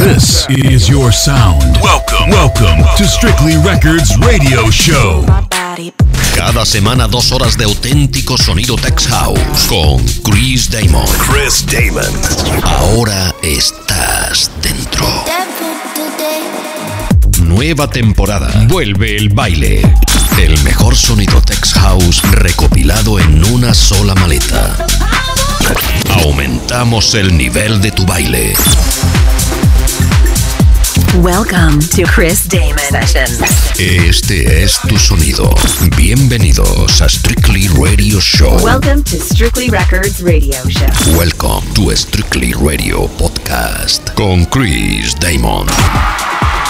This is your sound. Welcome, welcome to Strictly Records Radio Show. Cada semana dos horas de auténtico sonido Tex House con Chris Damon. Chris Damon. Ahora estás dentro. Nueva temporada. Vuelve el baile. El mejor sonido Tex House recopilado en una sola maleta. Aumentamos el nivel de tu baile. Welcome to Chris Damon Sessions. Este es tu sonido. Bienvenidos a Strictly Radio Show. Welcome to Strictly Records Radio Show. Welcome to Strictly Radio Podcast con Chris Damon.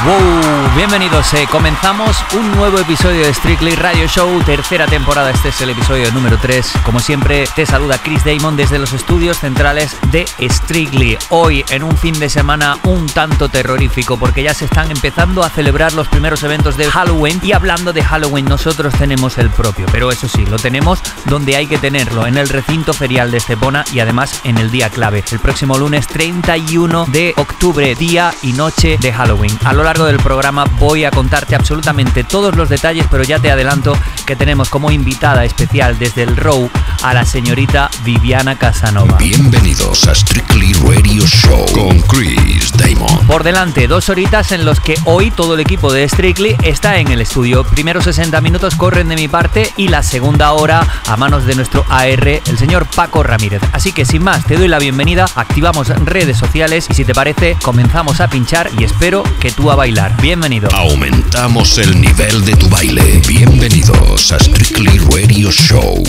Wow, bienvenidos. eh. Comenzamos un nuevo episodio de Strictly Radio Show, tercera temporada. Este es el episodio número 3. Como siempre, te saluda Chris Damon desde los estudios centrales de Strictly. Hoy, en un fin de semana un tanto terrorífico, porque ya se están empezando a celebrar los primeros eventos de Halloween. Y hablando de Halloween, nosotros tenemos el propio, pero eso sí, lo tenemos donde hay que tenerlo, en el recinto ferial de Estepona y además en el día clave, el próximo lunes 31 de octubre, día y noche de Halloween. A lo largo del programa voy a contarte absolutamente todos los detalles, pero ya te adelanto que tenemos como invitada especial desde el Row a la señorita Viviana Casanova. Bienvenidos a Strictly Radio Show con Chris Damon. Por delante, dos horitas en los que hoy todo el equipo de Strictly está en el estudio. Primeros 60 minutos corren de mi parte y la segunda hora a manos de nuestro AR, el señor Paco Ramírez. Así que sin más, te doy la bienvenida, activamos redes sociales y si te parece, comenzamos a pinchar y espero que tú a bailar. Bienvenido. Aumentamos el nivel de tu baile. Bienvenidos a Strictly Radio Show.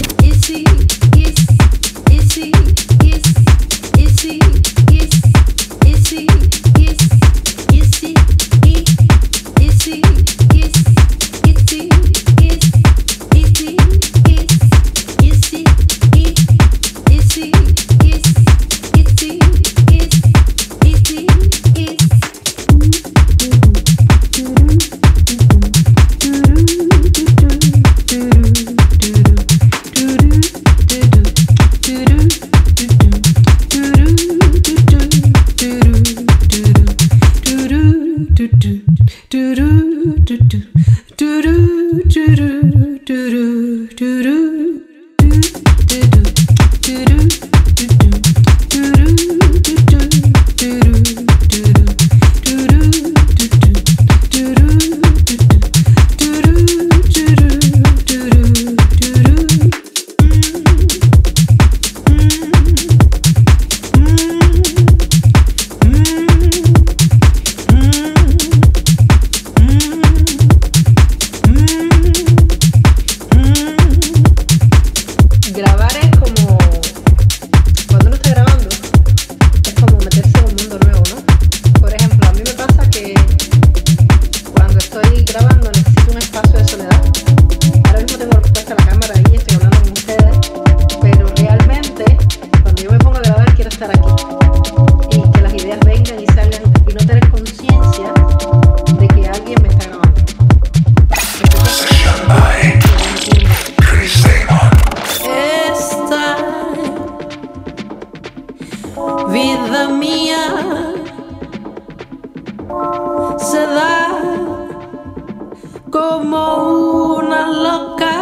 Como una loca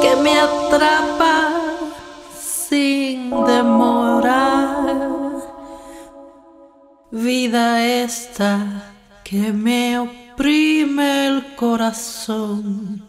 que me atrapa sin demorar. Vida esta que me oprime el corazón.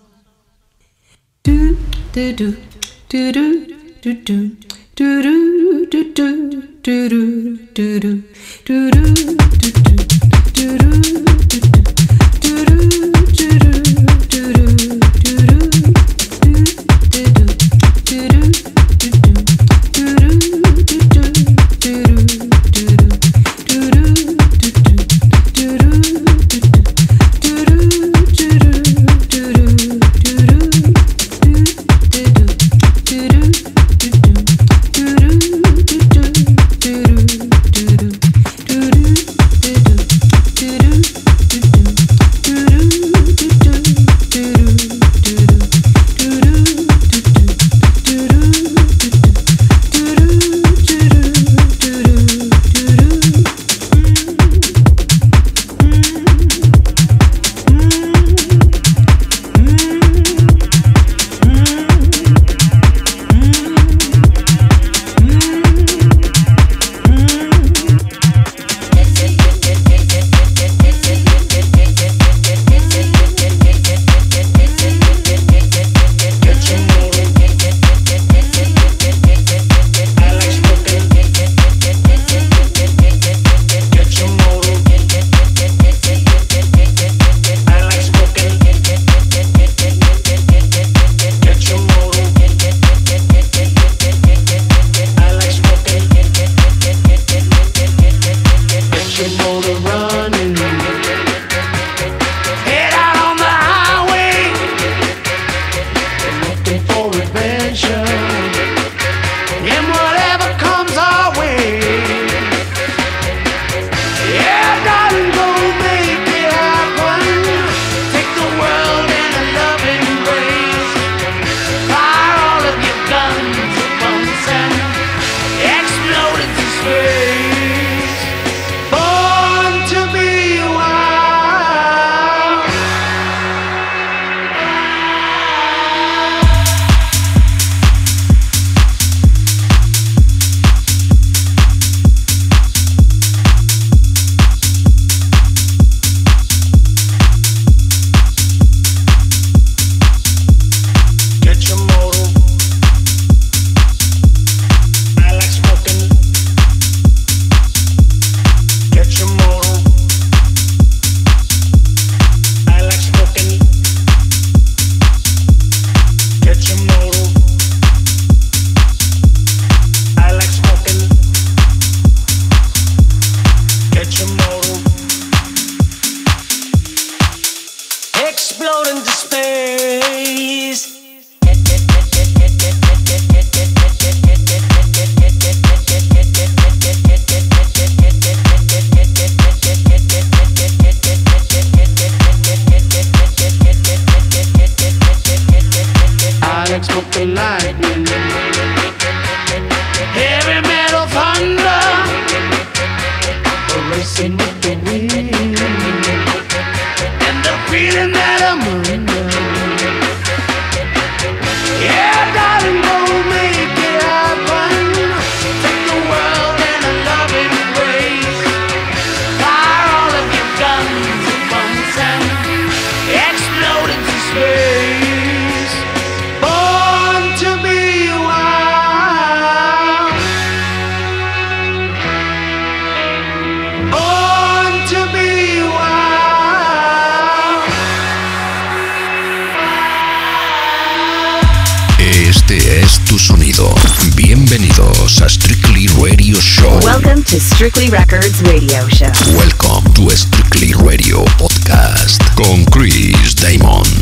Strictly Records Radio Show. Welcome to Strictly Radio Podcast con Chris Damon.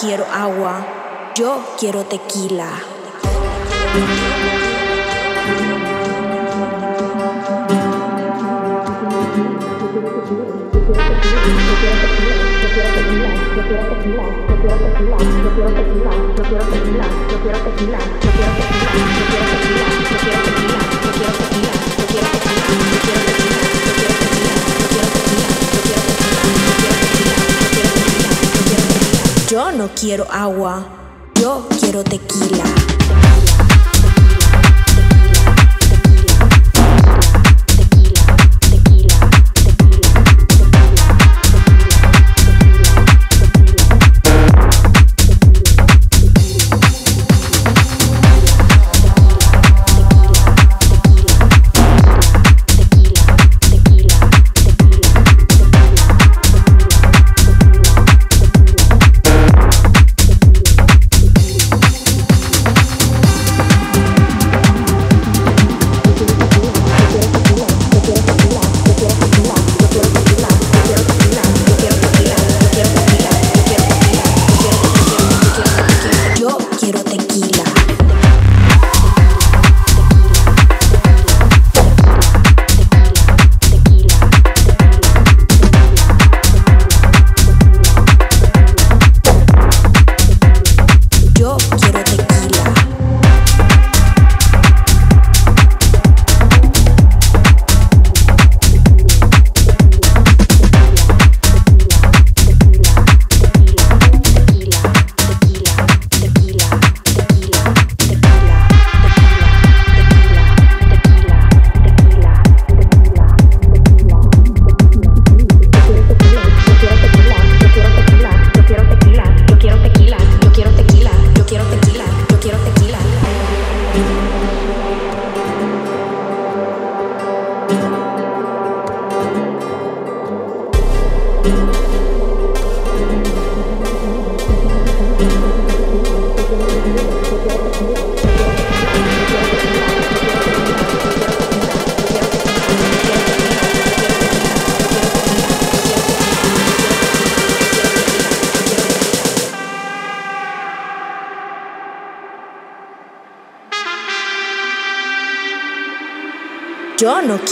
Quiero agua, yo quiero tequila. Yo no quiero agua, yo quiero tequila.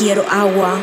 Quiero agua,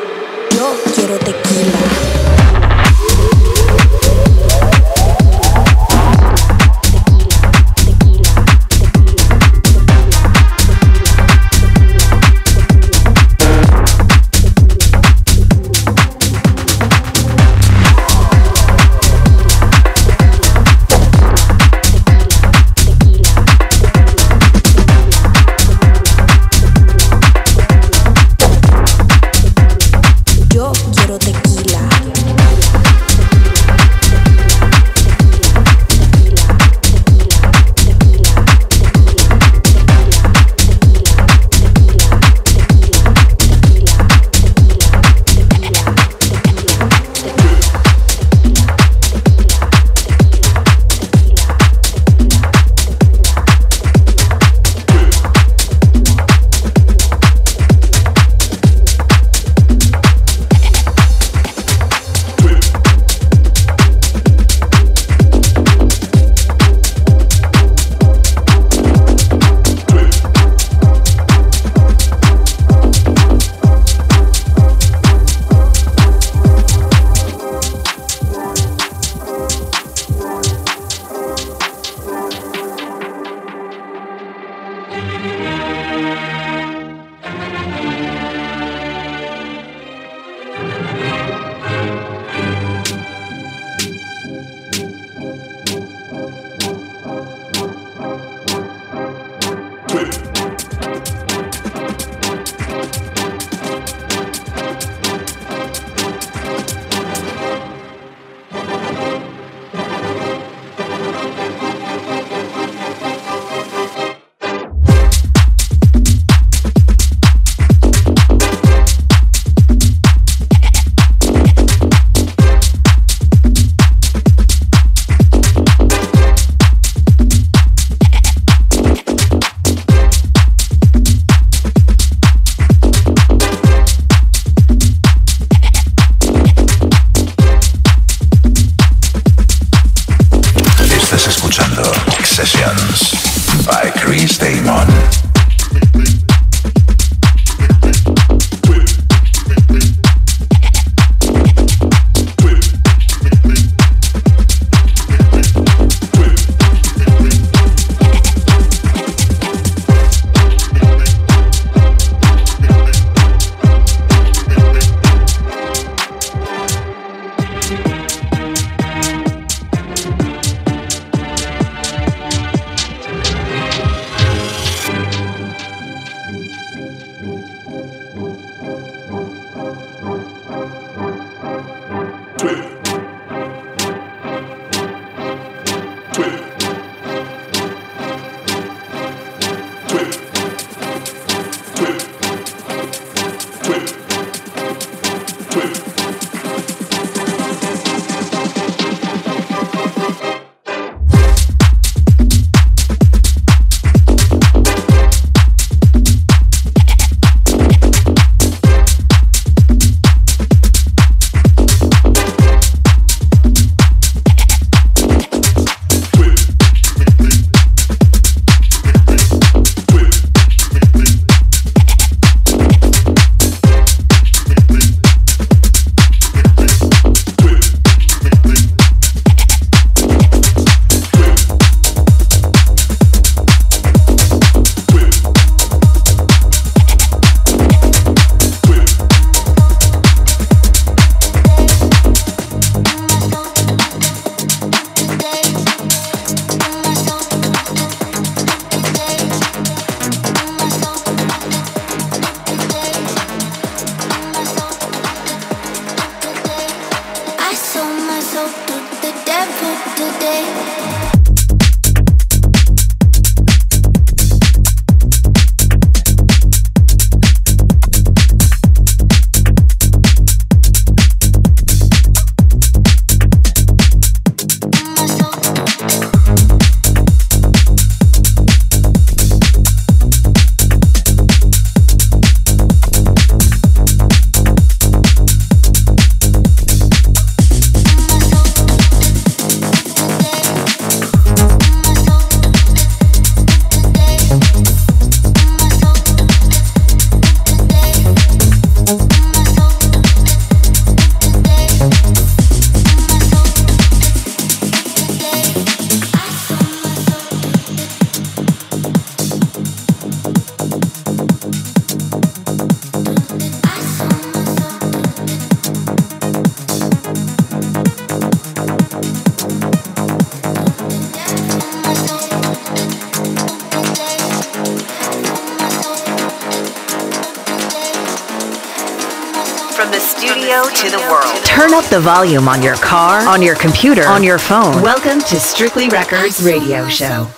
the volume on your car, on your computer, on your phone. Welcome to Strictly Records Radio Show.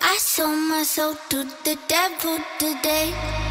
I sold my soul to the devil today.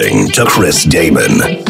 Listening to Chris Damon.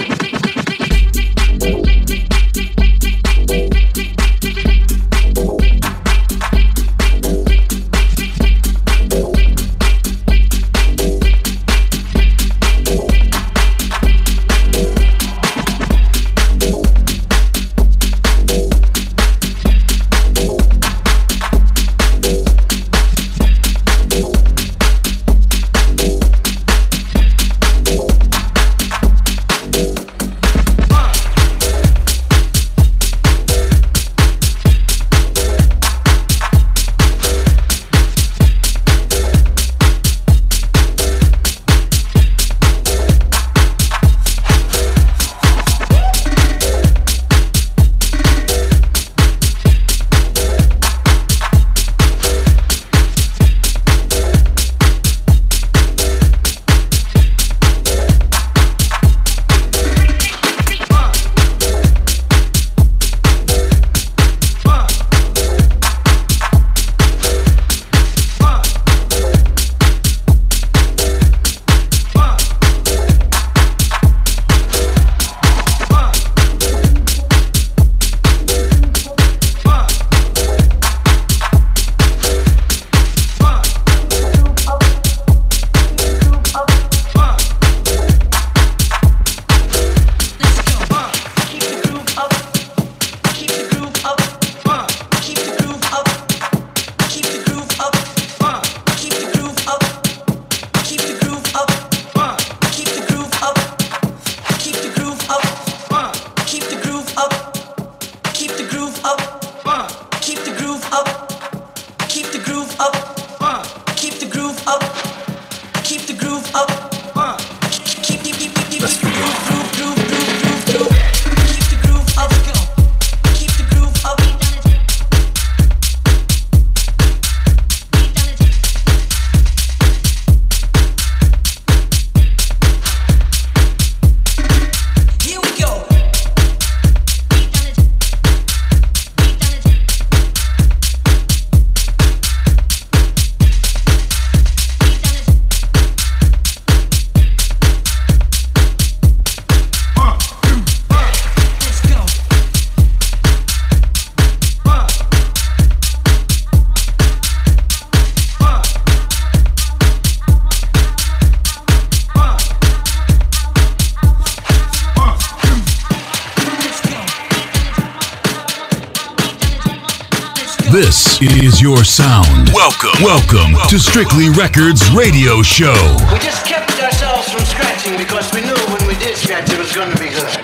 Is your sound. Welcome. Welcome to Strictly Records Radio Show. We just kept ourselves from scratching because we knew when we did scratch it was going to be good.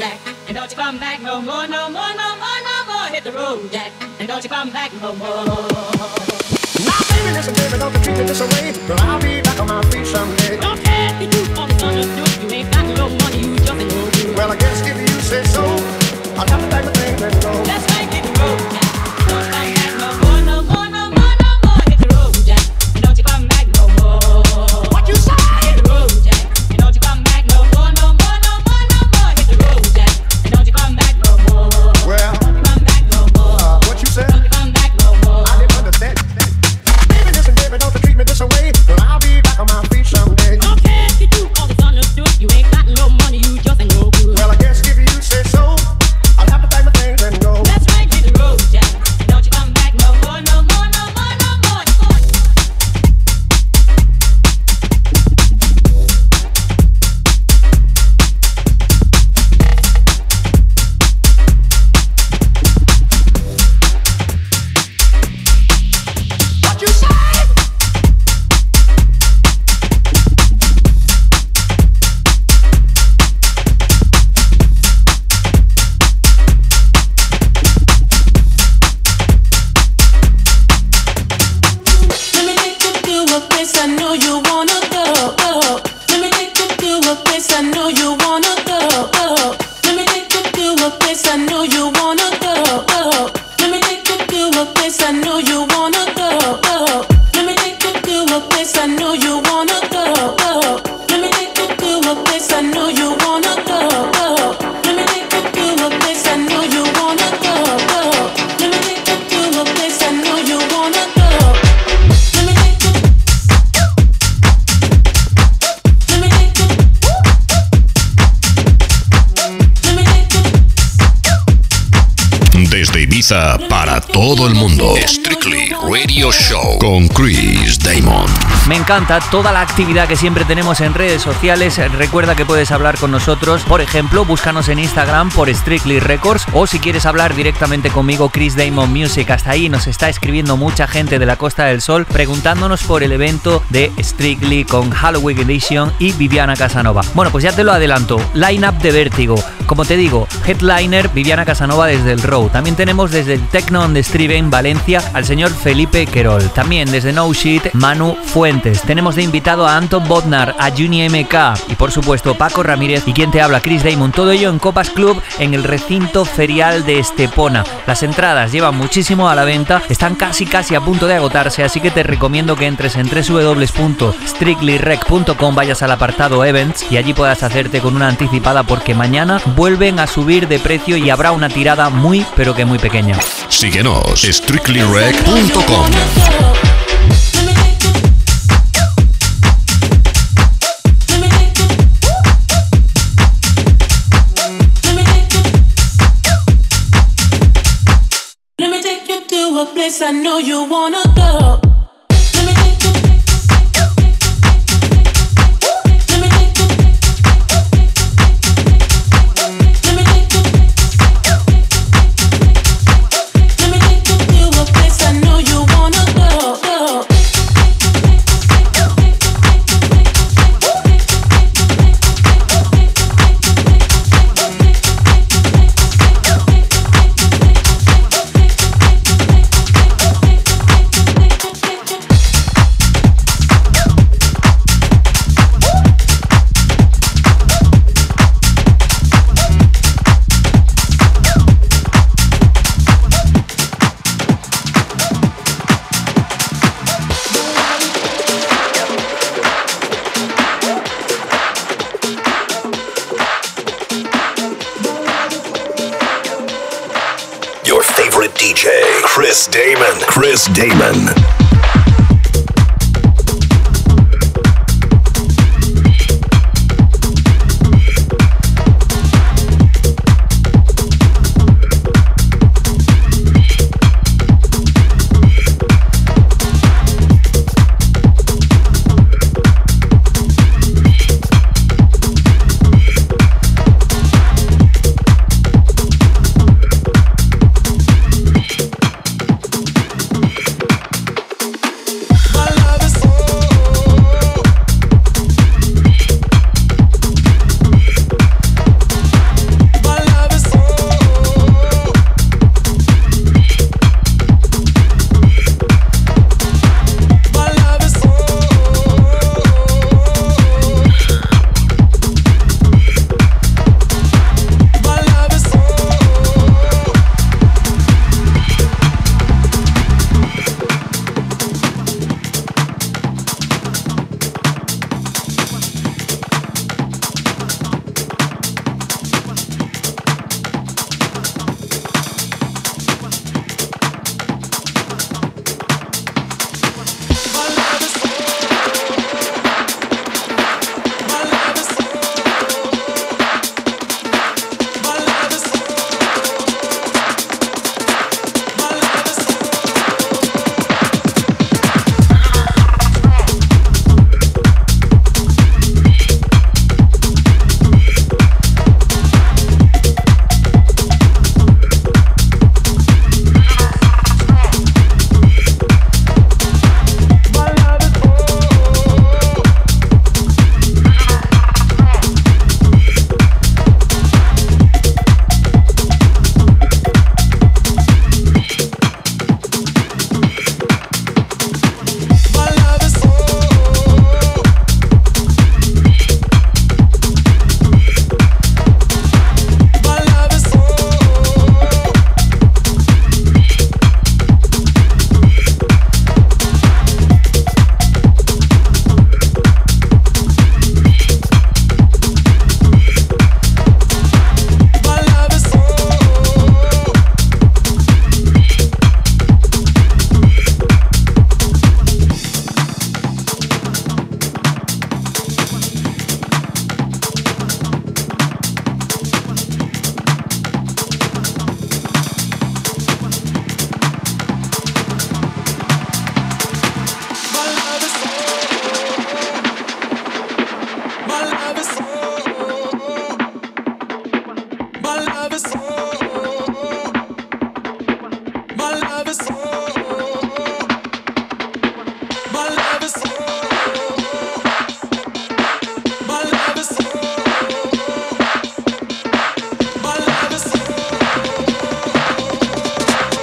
Jack, and don't you come back no more, no more, no more, no more. Hit the road, Jack, and don't you come back no more. Now, baby, listen, baby, don't you treat me this way. But I'll be back on my feet someday. Don't care if you do all this understood. You ain't got no money, you just ain't no. Well, I guess if you say so, I'll have to pack things and go. Let's make it the Jack. Don't come back toda la actividad que siempre tenemos en redes sociales. Recuerda que puedes hablar con nosotros. Por ejemplo, búscanos en Instagram por Strictly Records o si quieres hablar directamente conmigo, Chris Damon Music. Hasta ahí nos está escribiendo mucha gente de la Costa del Sol preguntándonos por el evento de Strictly con Halloween Edition y Viviana Casanova. Bueno, pues ya te lo adelanto. Line-up de Vértigo. Como te digo, headliner Viviana Casanova desde el Row. También tenemos desde el Tecno on the en Valencia al señor Felipe Querol. También desde No Shit, Manu Fuentes. Tenemos de invitado a Anton Bodnar, a Juni MK y por supuesto Paco Ramírez y quien te habla, Chris Damon. Todo ello en Copas Club en el recinto ferial de Estepona. Las entradas llevan muchísimo a la venta, están casi casi a punto de agotarse, así que te recomiendo que entres en www.strictlyrec.com, vayas al apartado Events y allí puedas hacerte con una anticipada porque mañana vuelven a subir de precio y habrá una tirada muy pero que muy pequeña. Síguenos, strictlyrec.com. Let me take you to a place I know you wanna go.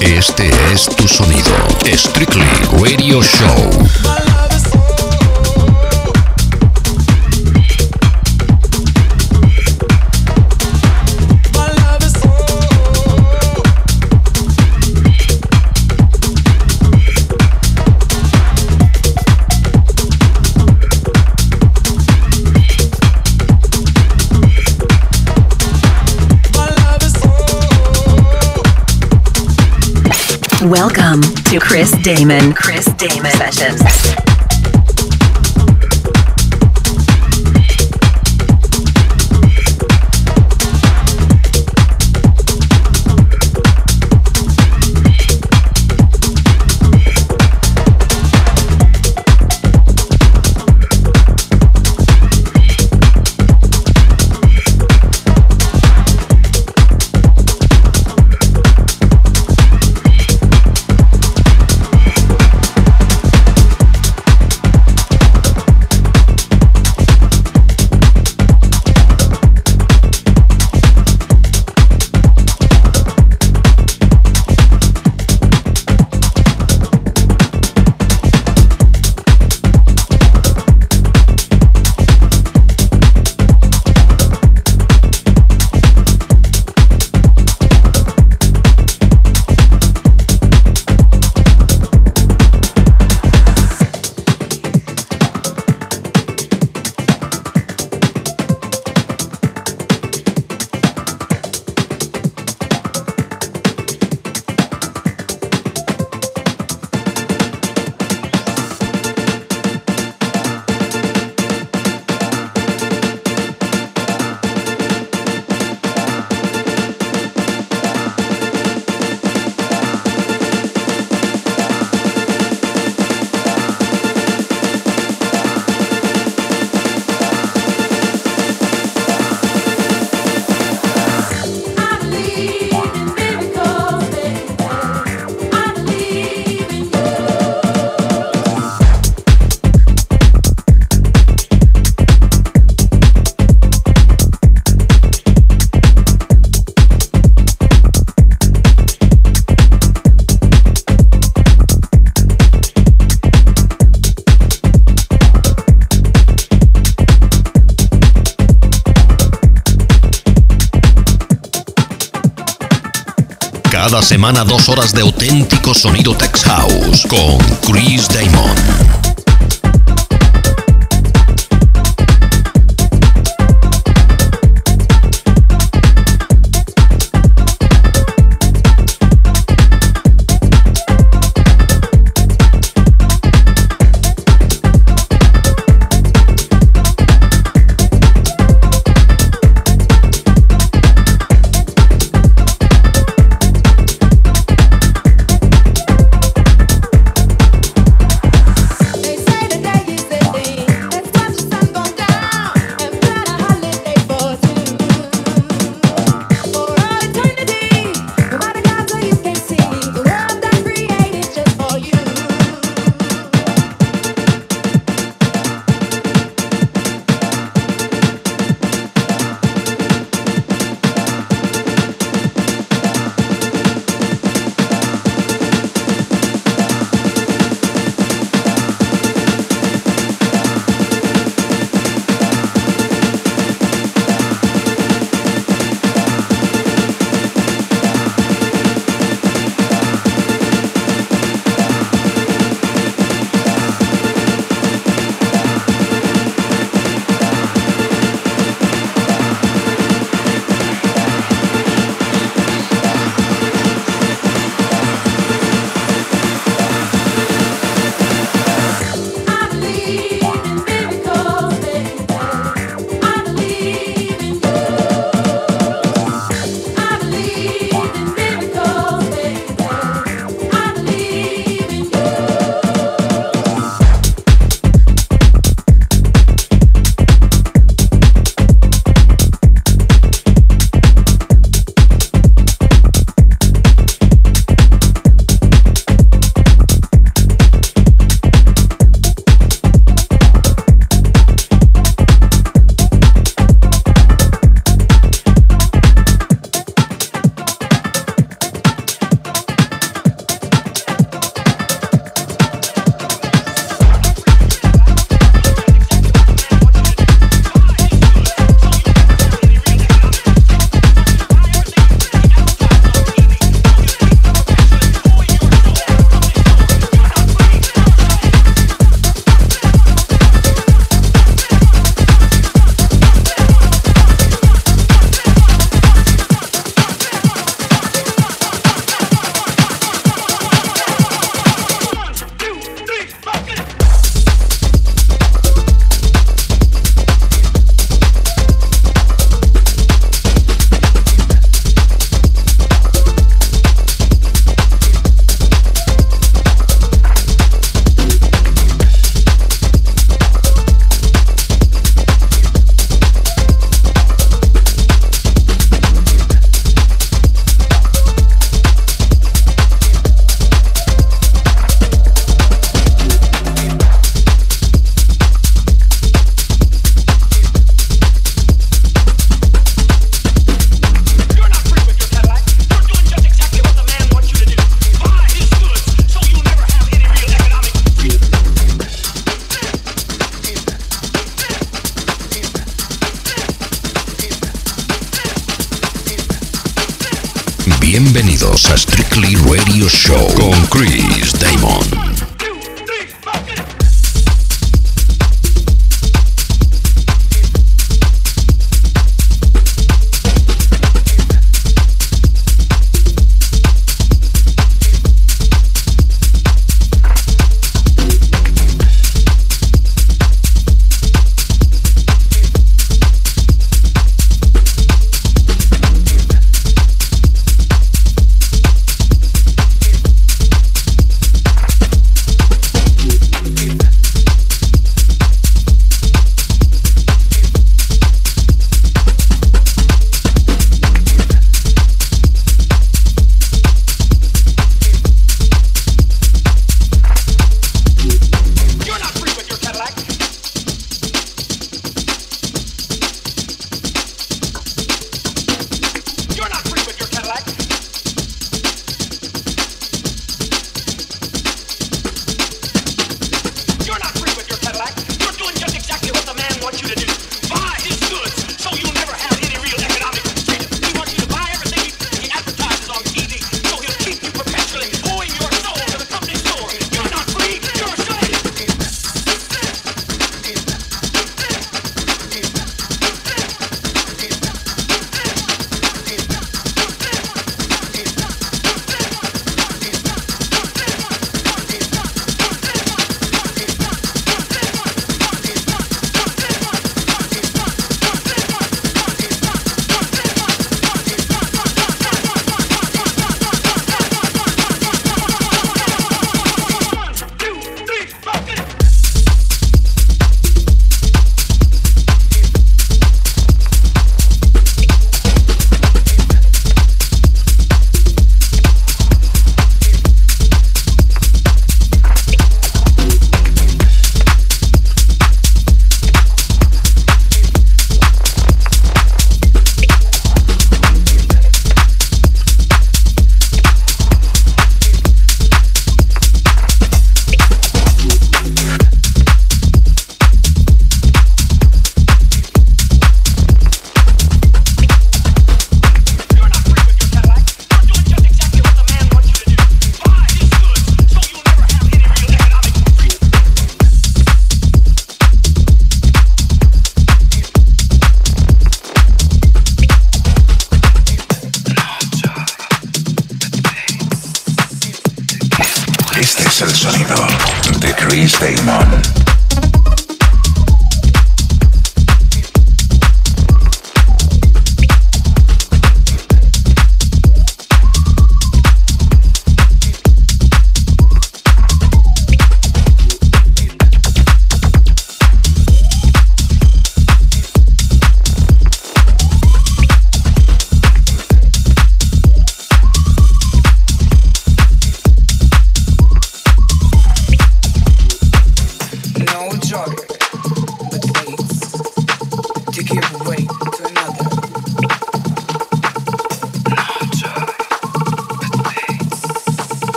Este es tu sonido. Strictly Radio Show. Welcome to Chris Damon. Chris Damon Sessions. Semana dos horas de auténtico sonido Tex House con Chris Damon.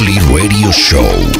Bienvenidos a Strictly Radio Show.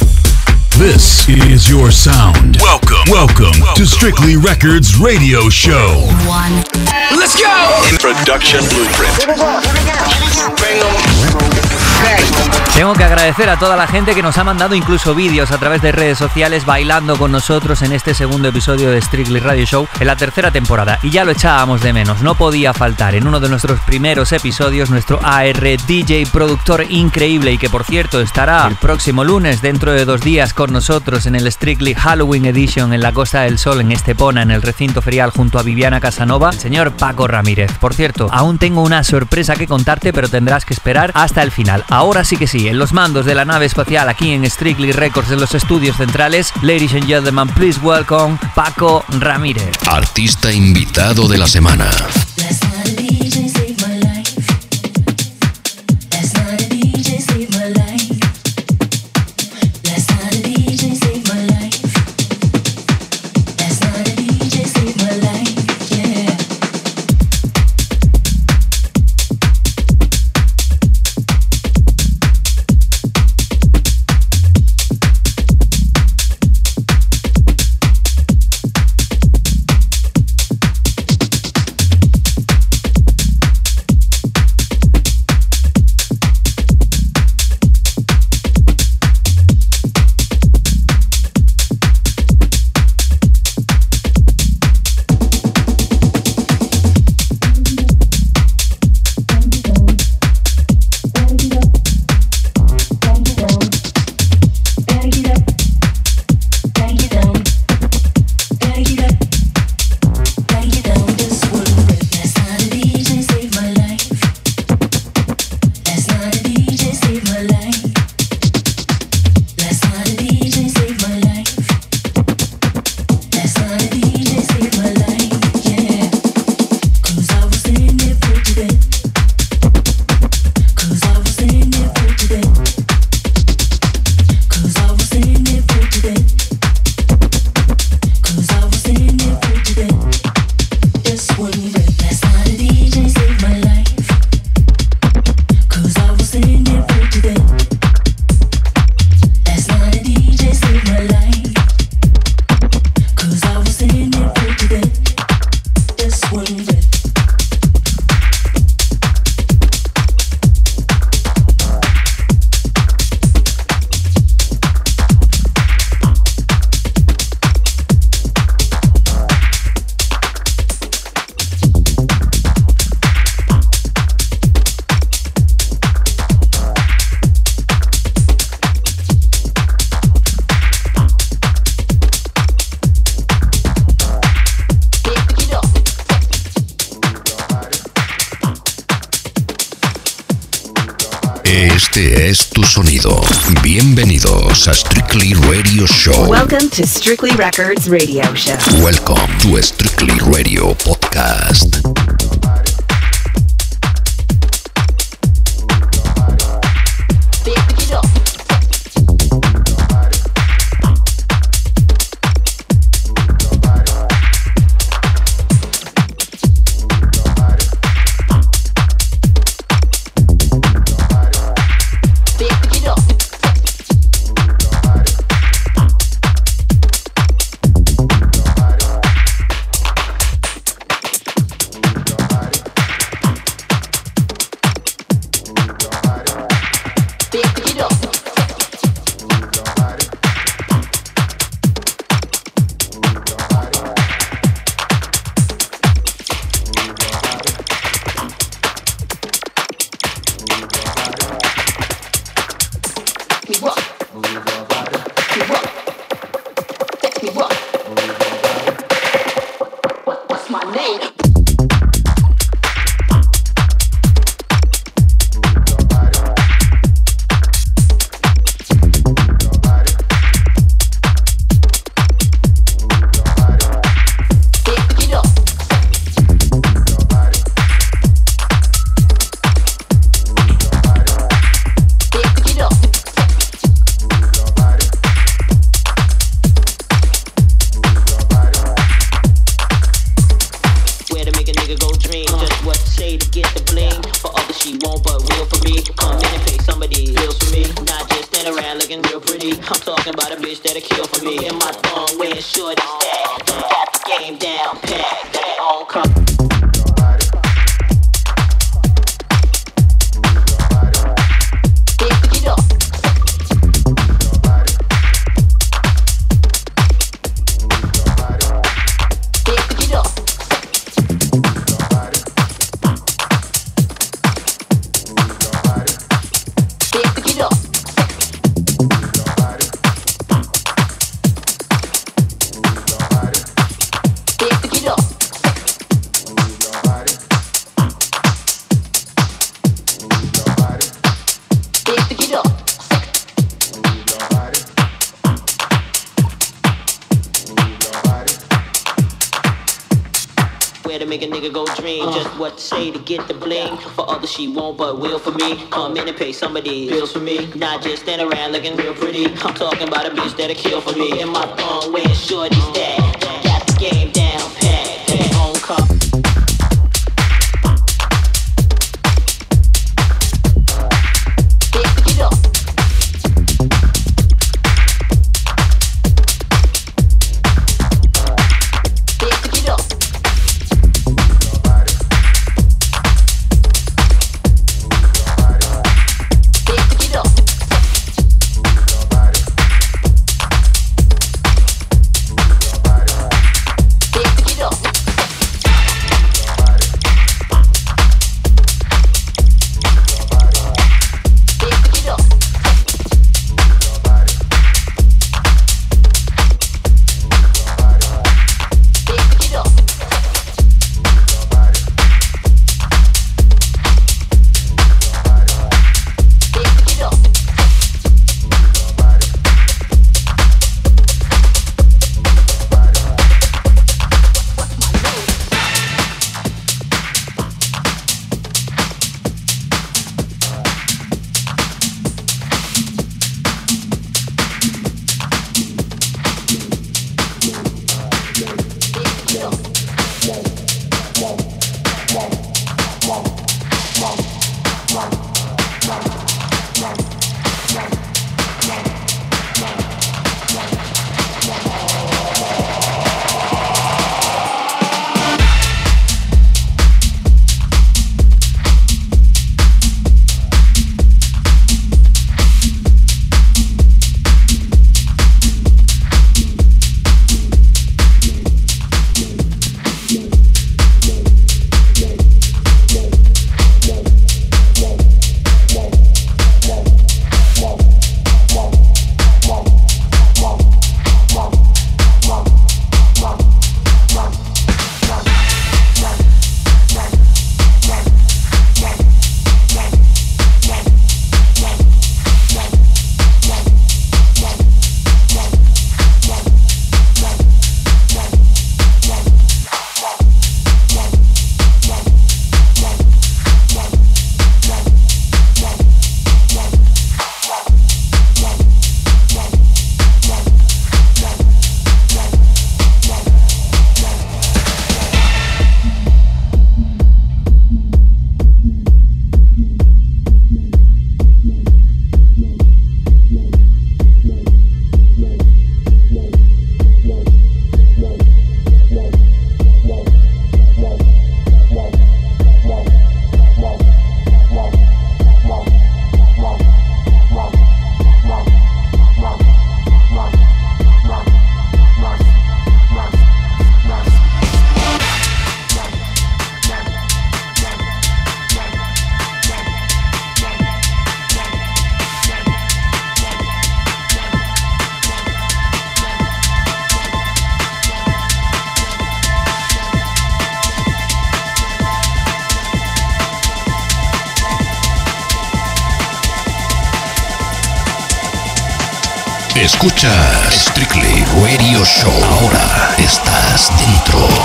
This is your sound. Welcome, welcome to Strictly Records Radio Show. One. Let's go! Introduction Blueprint. Tengo que agradecer a toda la gente que nos ha mandado incluso vídeos a través de redes sociales bailando con nosotros en este segundo episodio de Strictly Radio Show en la tercera temporada. Y ya lo echábamos de menos, no podía faltar en uno de nuestros primeros episodios nuestro AR DJ productor increíble y que por cierto estará el próximo lunes dentro de dos días con nosotros en el Strictly Halloween Edition en la Costa del Sol en Estepona en el recinto ferial junto a Viviana Casanova, el señor Paco Ramírez. Por cierto, aún tengo una sorpresa que contarte pero tendrás que esperar hasta el final. Ahora sí que sí, en los mandos de la nave espacial aquí en Strictly Records en los estudios centrales, ladies and gentlemen, please welcome Paco Ramírez. Artista invitado de la semana. To Strictly Records Radio Show. Welcome to Strictly Radio Podcast. pay somebody bills for me. Not just stand around looking real pretty. I'm talking about a bitch that'll kill for me. In my thong wearing shorty. Escuchas Strictly Radio Show. Ahora estás dentro.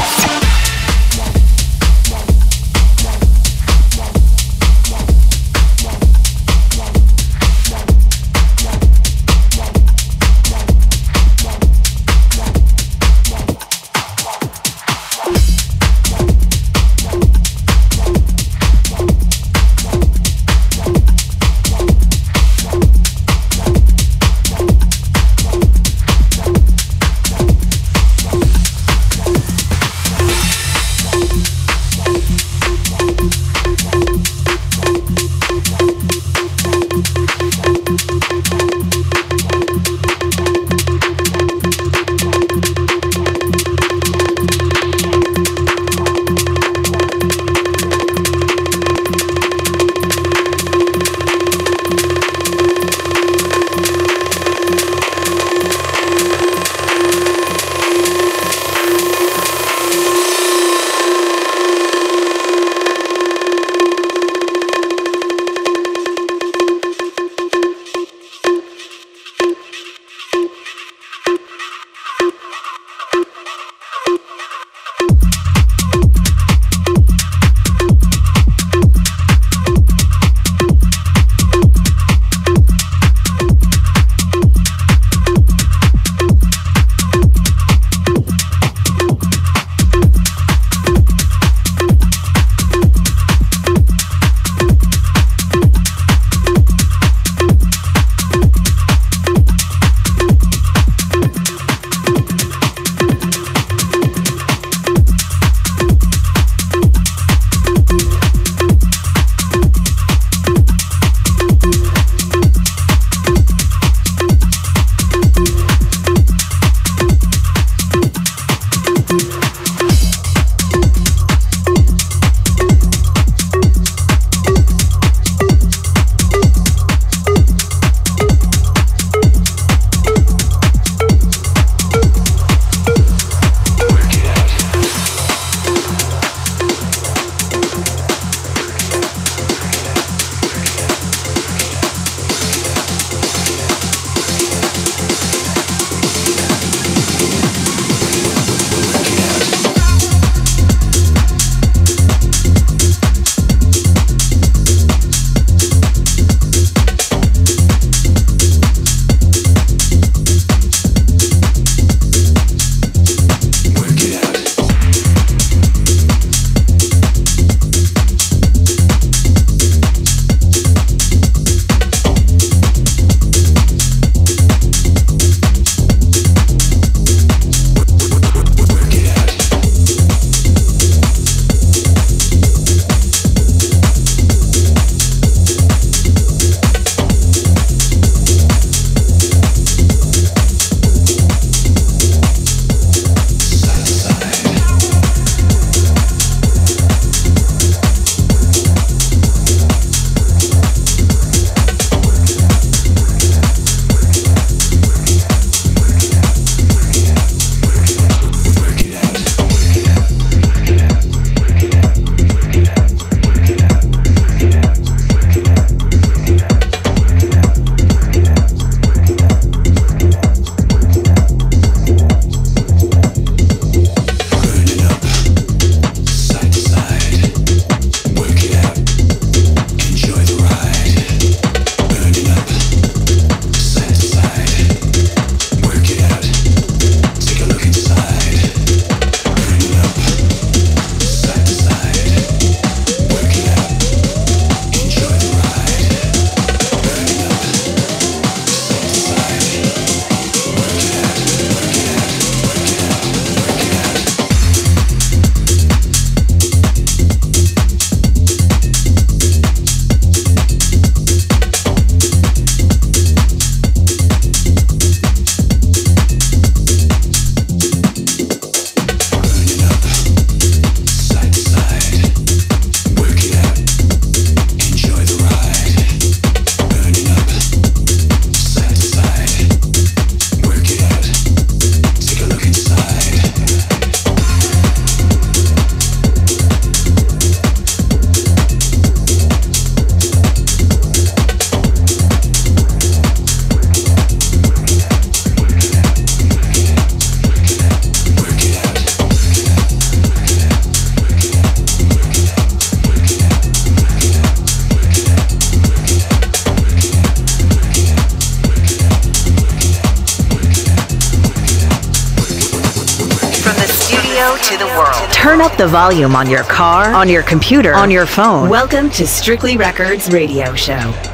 volume on your car, on your computer, on your phone. Welcome to Strictly Records Radio Show.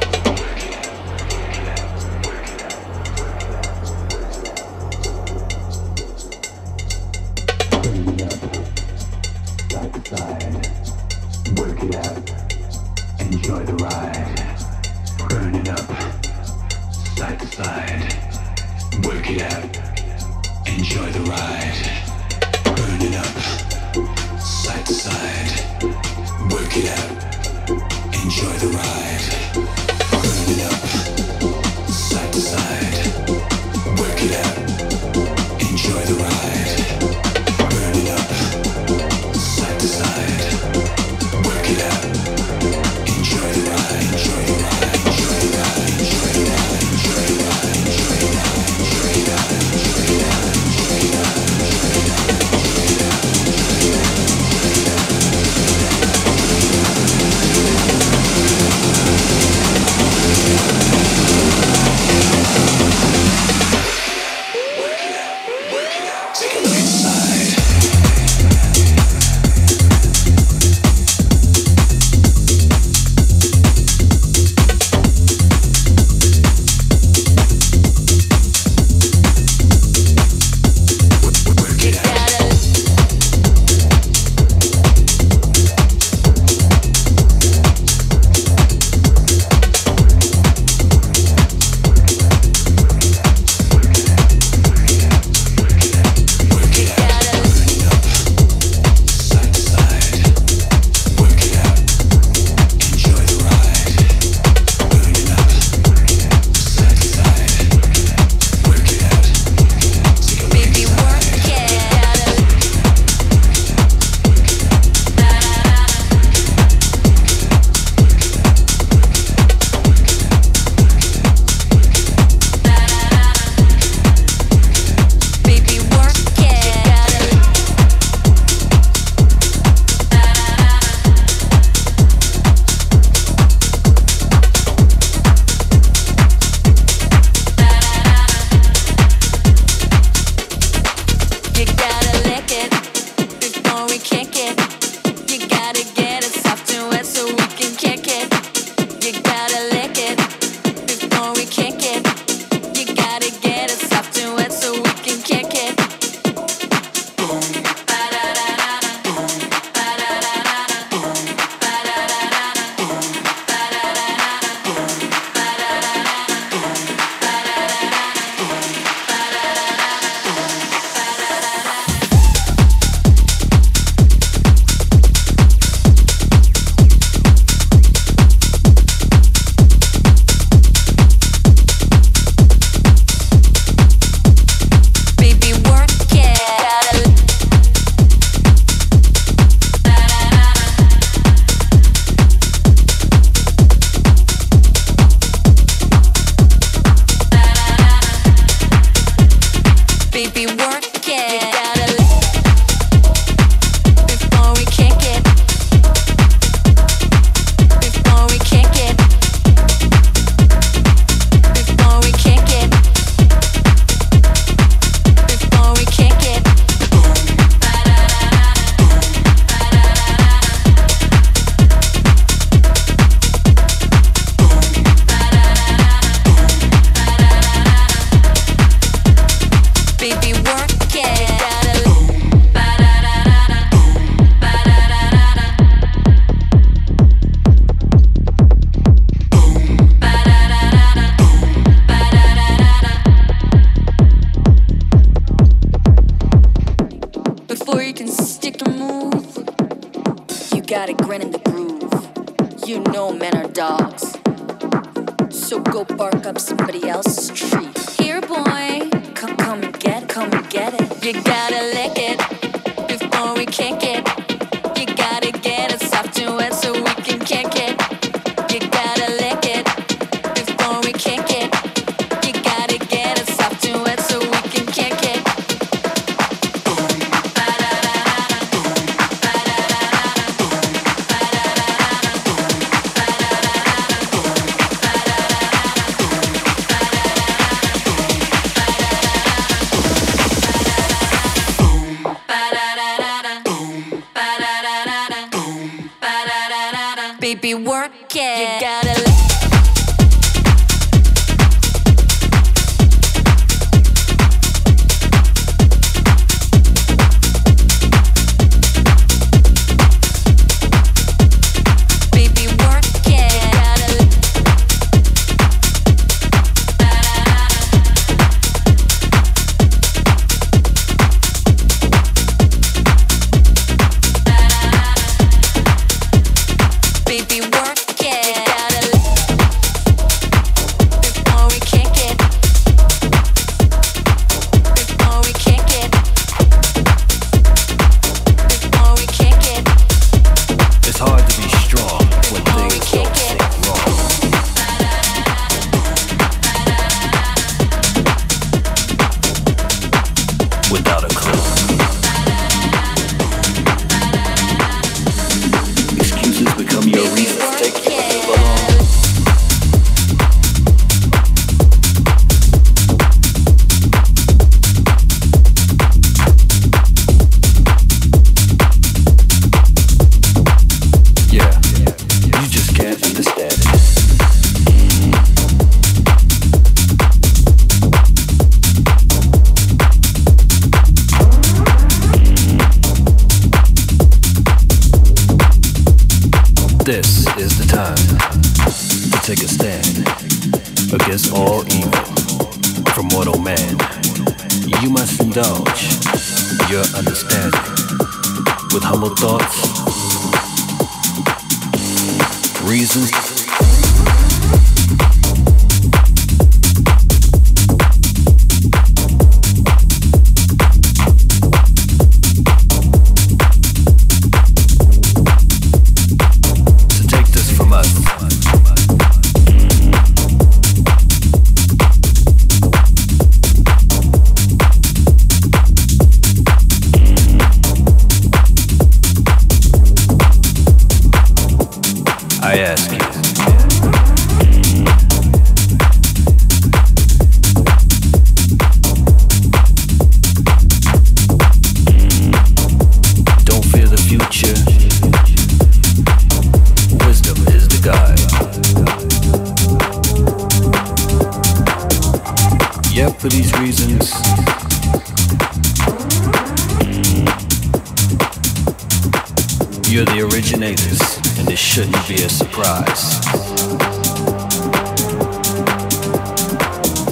You're the originators, and this shouldn't be a surprise.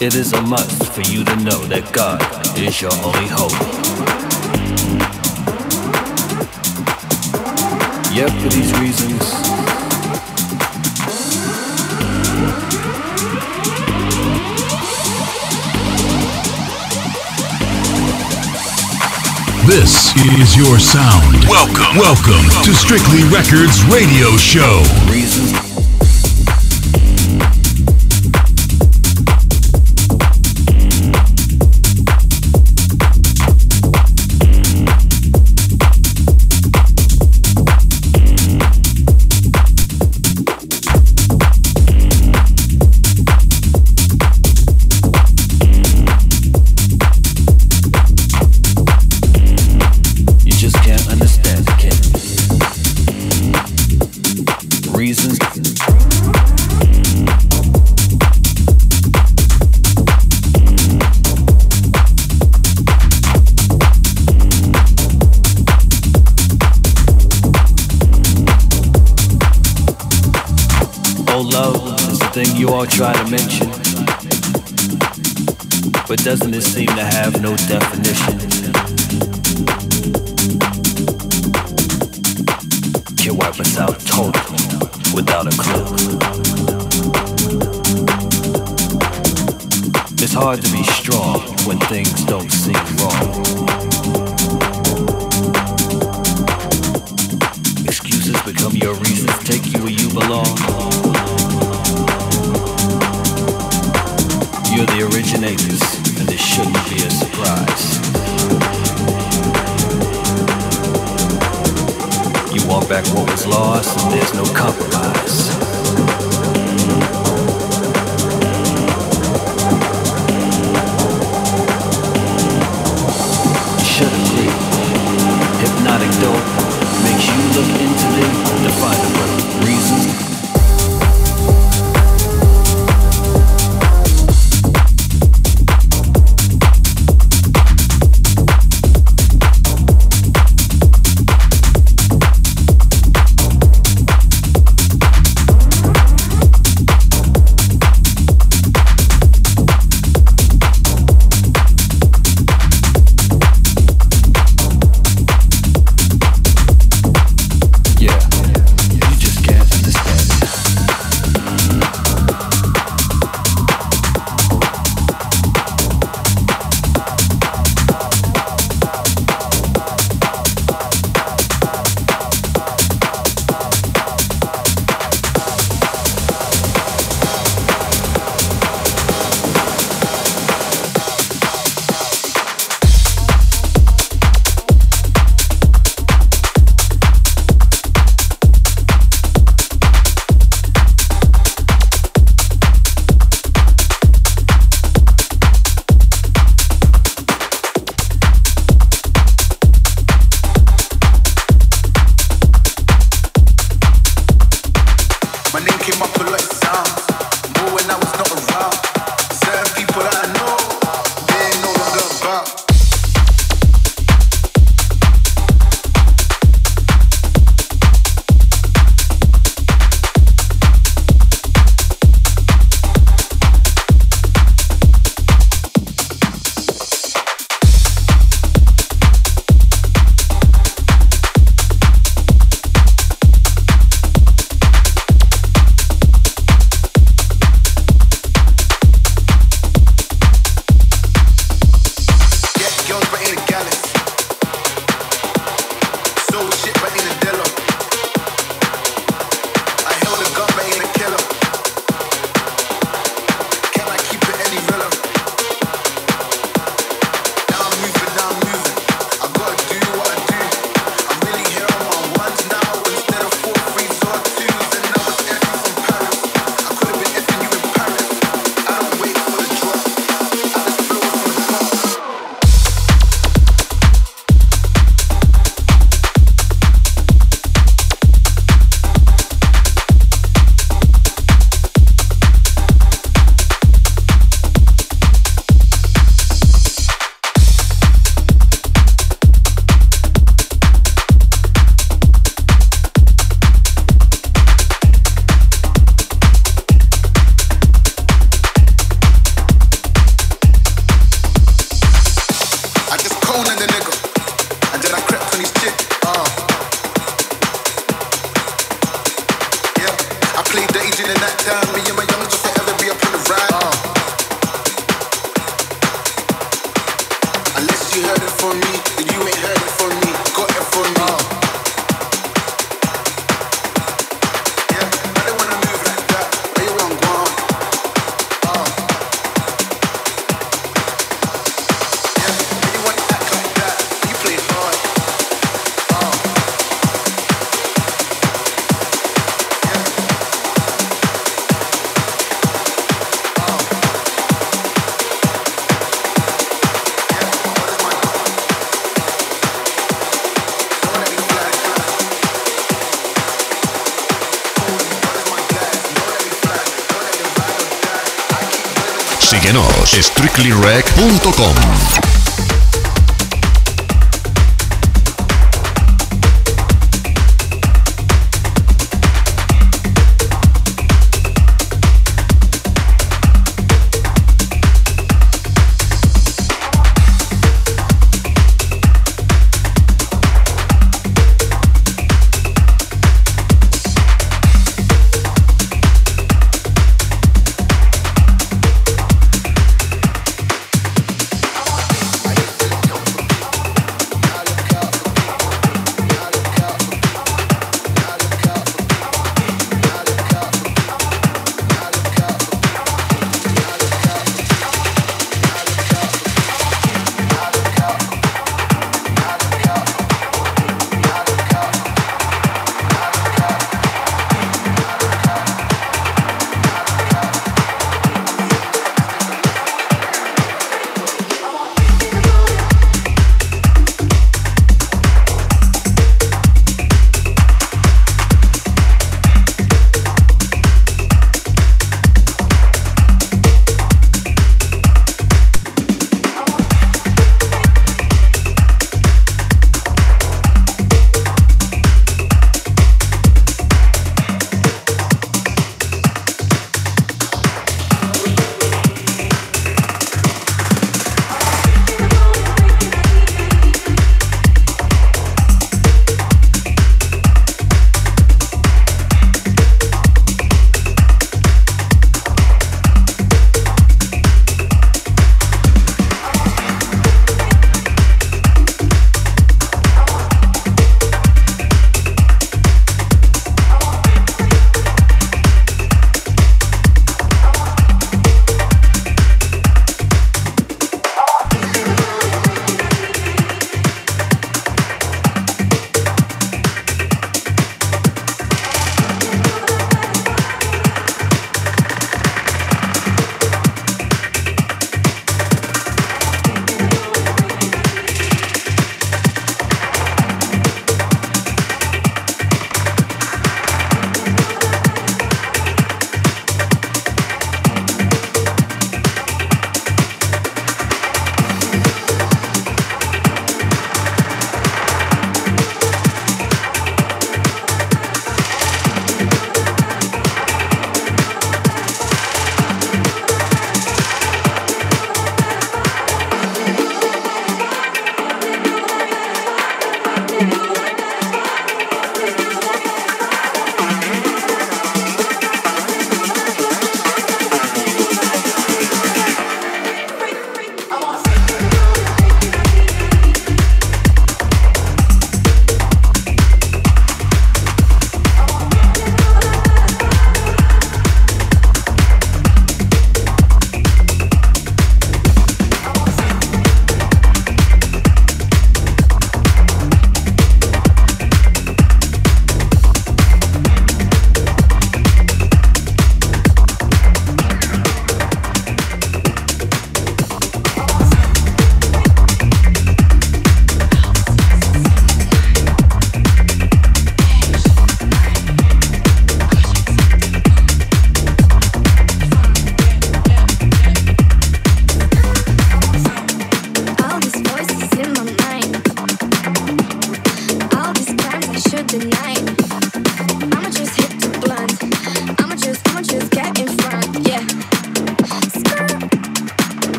It is a must for you to know that God is your only hope. Yet for these reasons, This is your sound. Welcome. Welcome to Strictly Records Radio Show. Reasons. all try to mention, but doesn't it seem to have no definition? Can wipe us out totally. strictlyrec.com.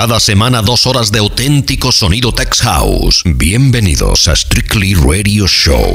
Cada semana dos horas de auténtico sonido Tex House. Bienvenidos a Strictly Radio Show.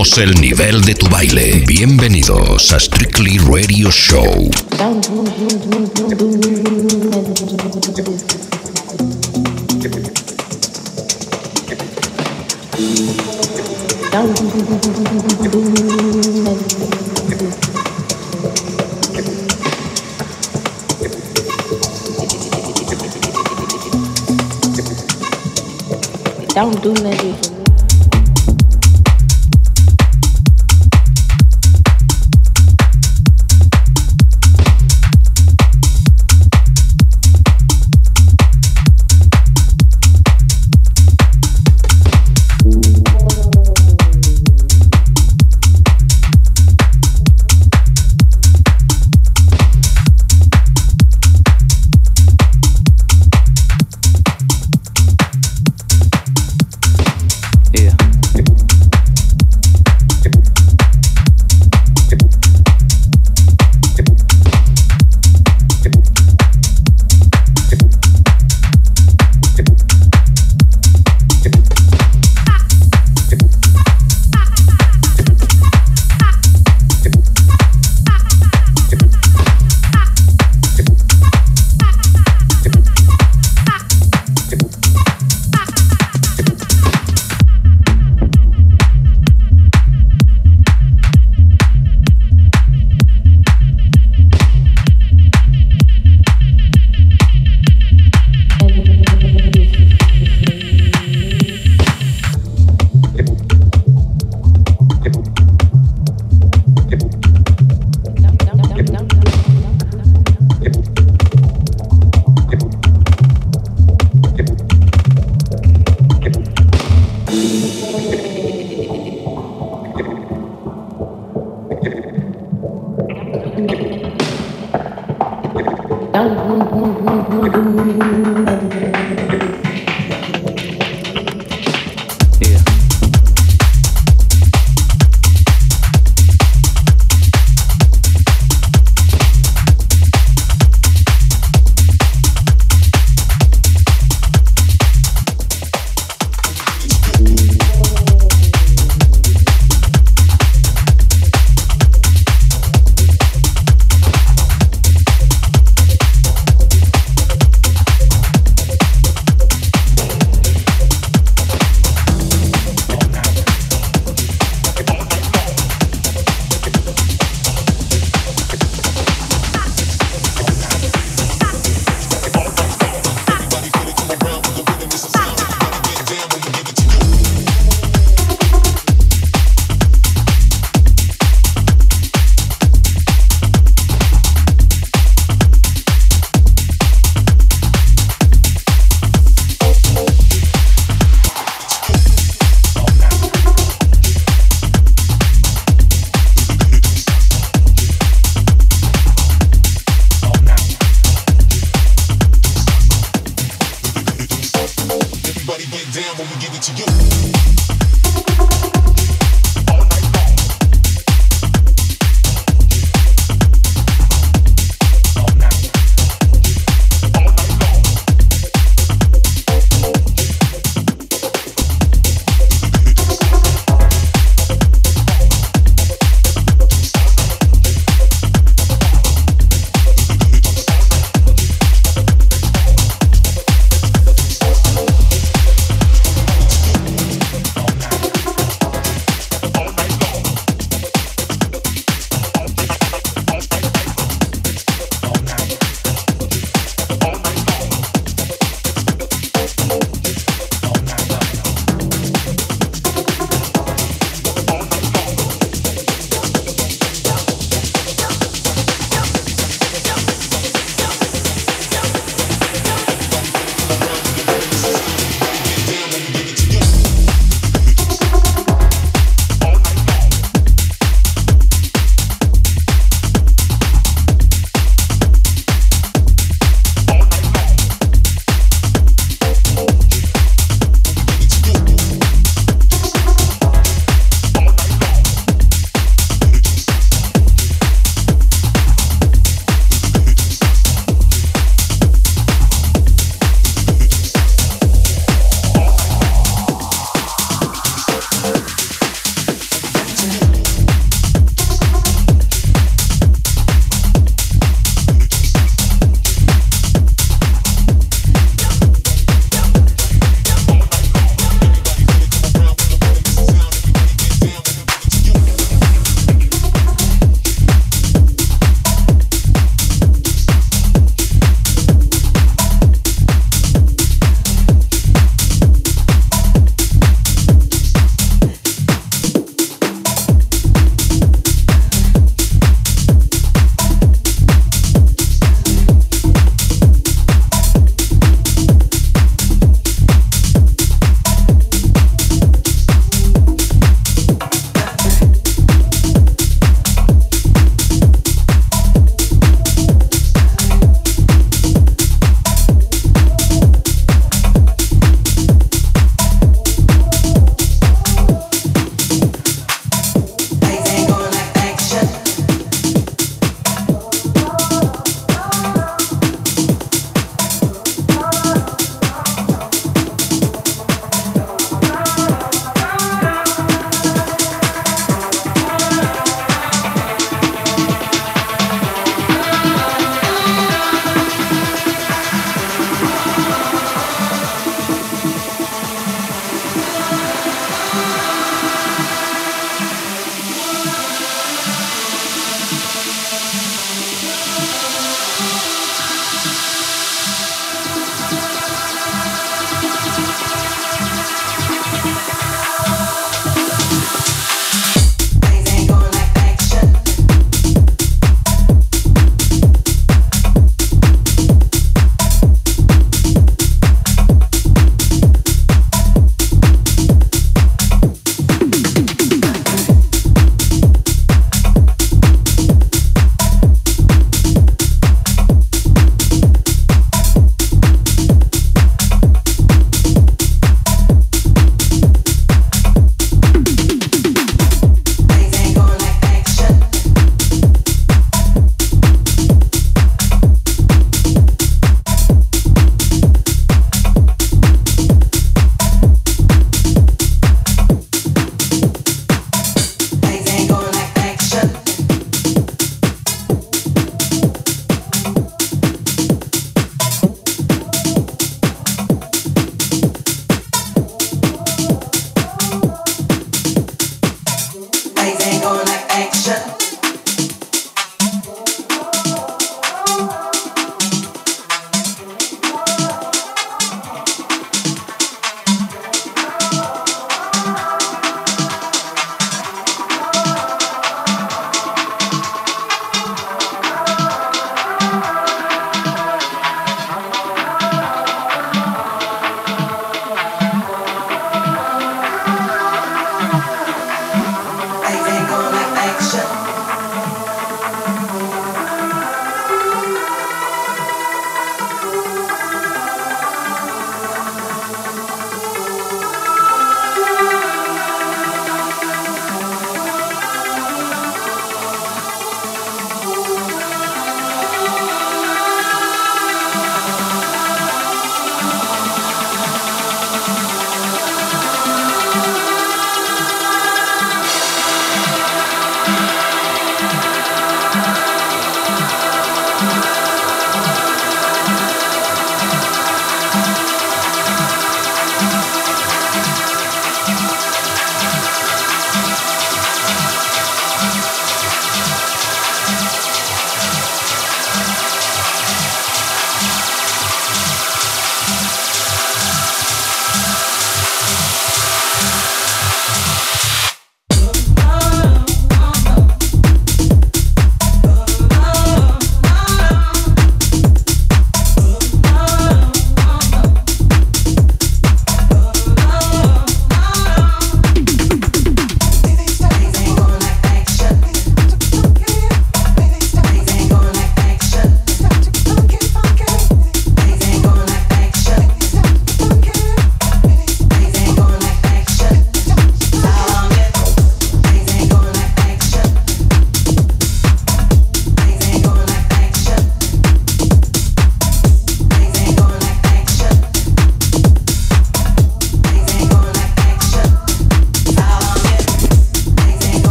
El nivel de tu baile. Bienvenidos a Strictly Radio Show. Don't do nothing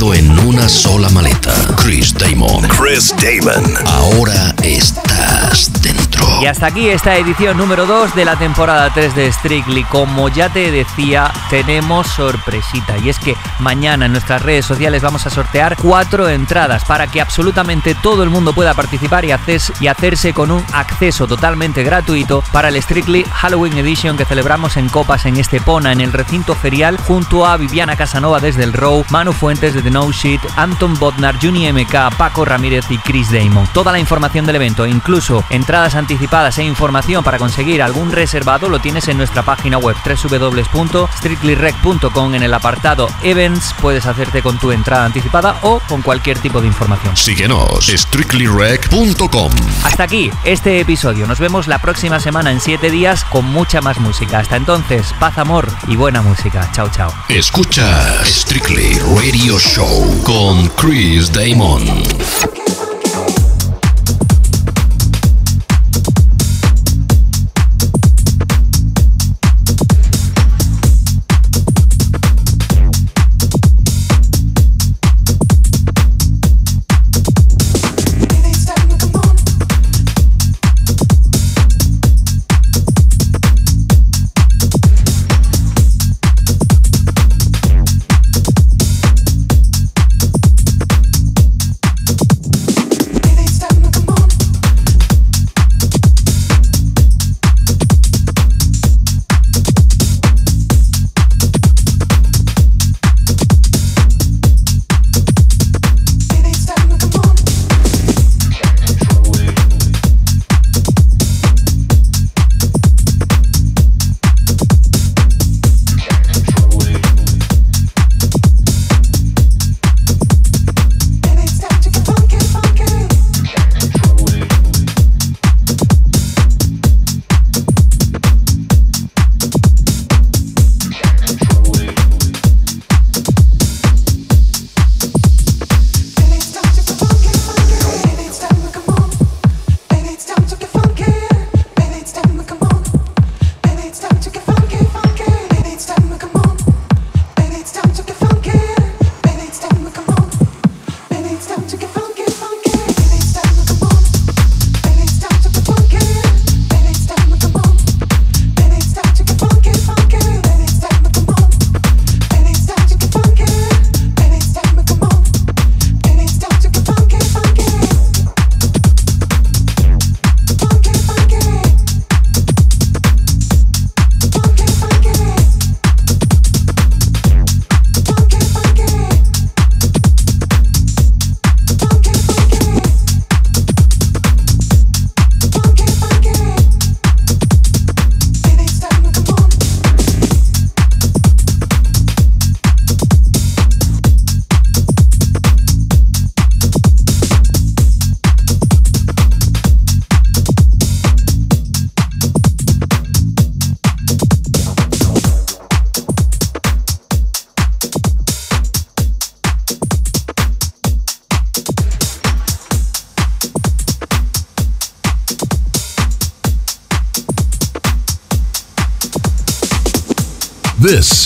en una sola maleta. Chris Damon. Chris Damon. Ahora estás dentro. Y hasta aquí esta edición número 2 de la temporada 3 de Strictly. Como ya te decía, tenemos sorpresita. Y es que mañana en nuestras redes sociales vamos a sortear cuatro entradas para que absolutamente todo el mundo pueda participar y, hacerse con un acceso totalmente gratuito para el Strictly Halloween Edition que celebramos en Copas en Estepona, en el recinto ferial, junto a Viviana Casanova desde el Row, Manu Fuentes de The No Shit, Anton Bodnar, Juni MK, Paco Ramírez y Chris Damon. Toda la información del evento, incluso entradas anticipadas e información para conseguir algún reservado, lo tienes en nuestra página web www.strictlyrec.com en el apartado Events. Puedes hacerte con tu entrada anticipada o con cualquier tipo de información. Síguenos, strictlyrec.com. Hasta aquí este episodio. Nos vemos la próxima semana en 7 días con mucha más música. Hasta entonces, paz, amor y buena música. Chao, chao. Escucha Strictly Radio Show con Chris Damon.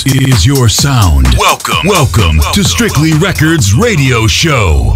Is your sound. Welcome. Welcome to Strictly Records Radio Show.